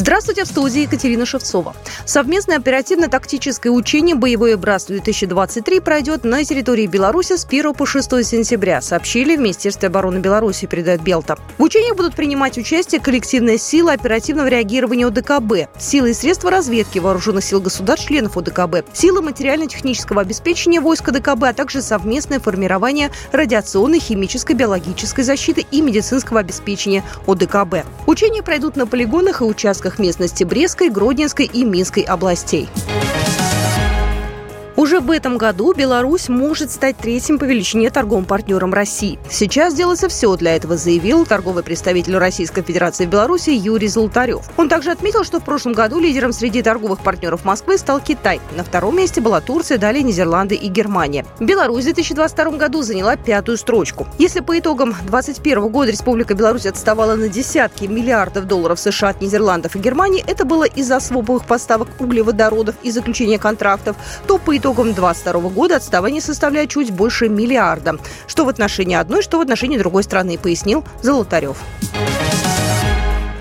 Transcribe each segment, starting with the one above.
Здравствуйте, в студии Екатерина Шевцова. Совместное оперативно-тактическое учение «Боевое братство-2023» пройдет на территории Беларуси с 1 по 6 сентября, сообщили в Министерстве обороны Беларуси, передает Белта. В учениях будут принимать участие коллективная сила оперативного реагирования ОДКБ, силы и средства разведки вооруженных сил государств, членов ОДКБ, силы материально-технического обеспечения войск ОДКБ, а также совместное формирование радиационной, химической, биологической защиты и медицинского обеспечения ОДКБ. Учения пройдут на полигонах и участках местности Брестской, Гродненской и Минской областей. Уже в этом году Беларусь может стать третьим по величине торговым партнером России. Сейчас делается все для этого, заявил торговый представитель Российской Федерации в Беларуси Юрий Золотарев. Он также отметил, что в прошлом году лидером среди торговых партнеров Москвы стал Китай. На втором месте была Турция, далее Нидерланды и Германия. Беларусь в 2022 году заняла пятую строчку. Если по итогам 2021 года Республика Беларусь отставала на десятки миллиардов долларов США от Нидерландов и Германии, это было из-за свободных поставок углеводородов и заключения контрактов, то по итогам итогам 2022 года отставание составляет чуть больше миллиарда. Что в отношении одной, что в отношении другой страны, пояснил Золотарев.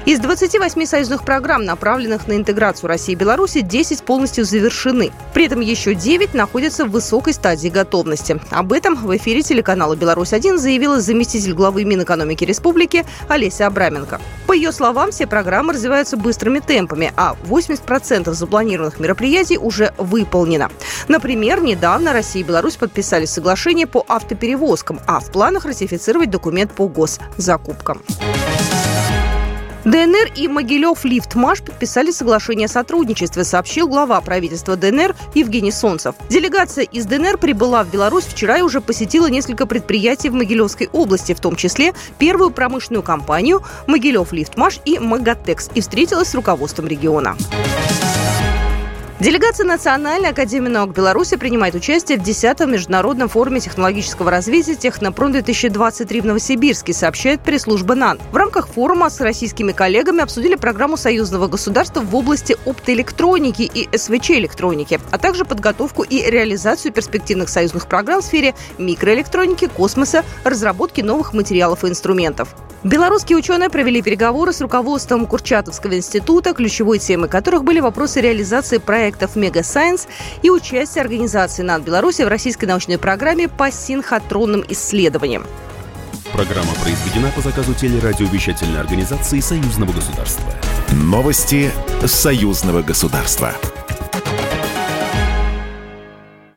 Из 28 союзных программ, направленных на интеграцию России и Беларуси, 10 полностью завершены. При этом еще 9 находятся в высокой стадии готовности. Об этом в эфире телеканала «Беларусь-1» заявила заместитель главы Минэкономики Республики Олеся Абраменко. По ее словам, все программы развиваются быстрыми темпами, а 80% запланированных мероприятий уже выполнено. Например, недавно Россия и Беларусь подписали соглашение по автоперевозкам, а в планах ратифицировать документ по госзакупкам. ДНР и Могилев Лифтмаш подписали соглашение о сотрудничестве, сообщил глава правительства ДНР Евгений Солнцев. Делегация из ДНР прибыла в Беларусь вчера и уже посетила несколько предприятий в Могилевской области, в том числе первую промышленную компанию Могилев Лифтмаш и Магатекс и встретилась с руководством региона. Делегация Национальной академии наук Беларуси принимает участие в 10-м международном форуме технологического развития «Технопром-2023» в Новосибирске, сообщает пресс-служба НАН. В рамках форума с российскими коллегами обсудили программу союзного государства в области оптоэлектроники и СВЧ-электроники, а также подготовку и реализацию перспективных союзных программ в сфере микроэлектроники, космоса, разработки новых материалов и инструментов. Белорусские ученые провели переговоры с руководством Курчатовского института, ключевой темой которых были вопросы реализации проектов Мега Сайенс и участия организации НАН Беларуси в российской научной программе по синхотронным исследованиям. Программа произведена по заказу телерадиовещательной организации Союзного государства. Новости Союзного государства.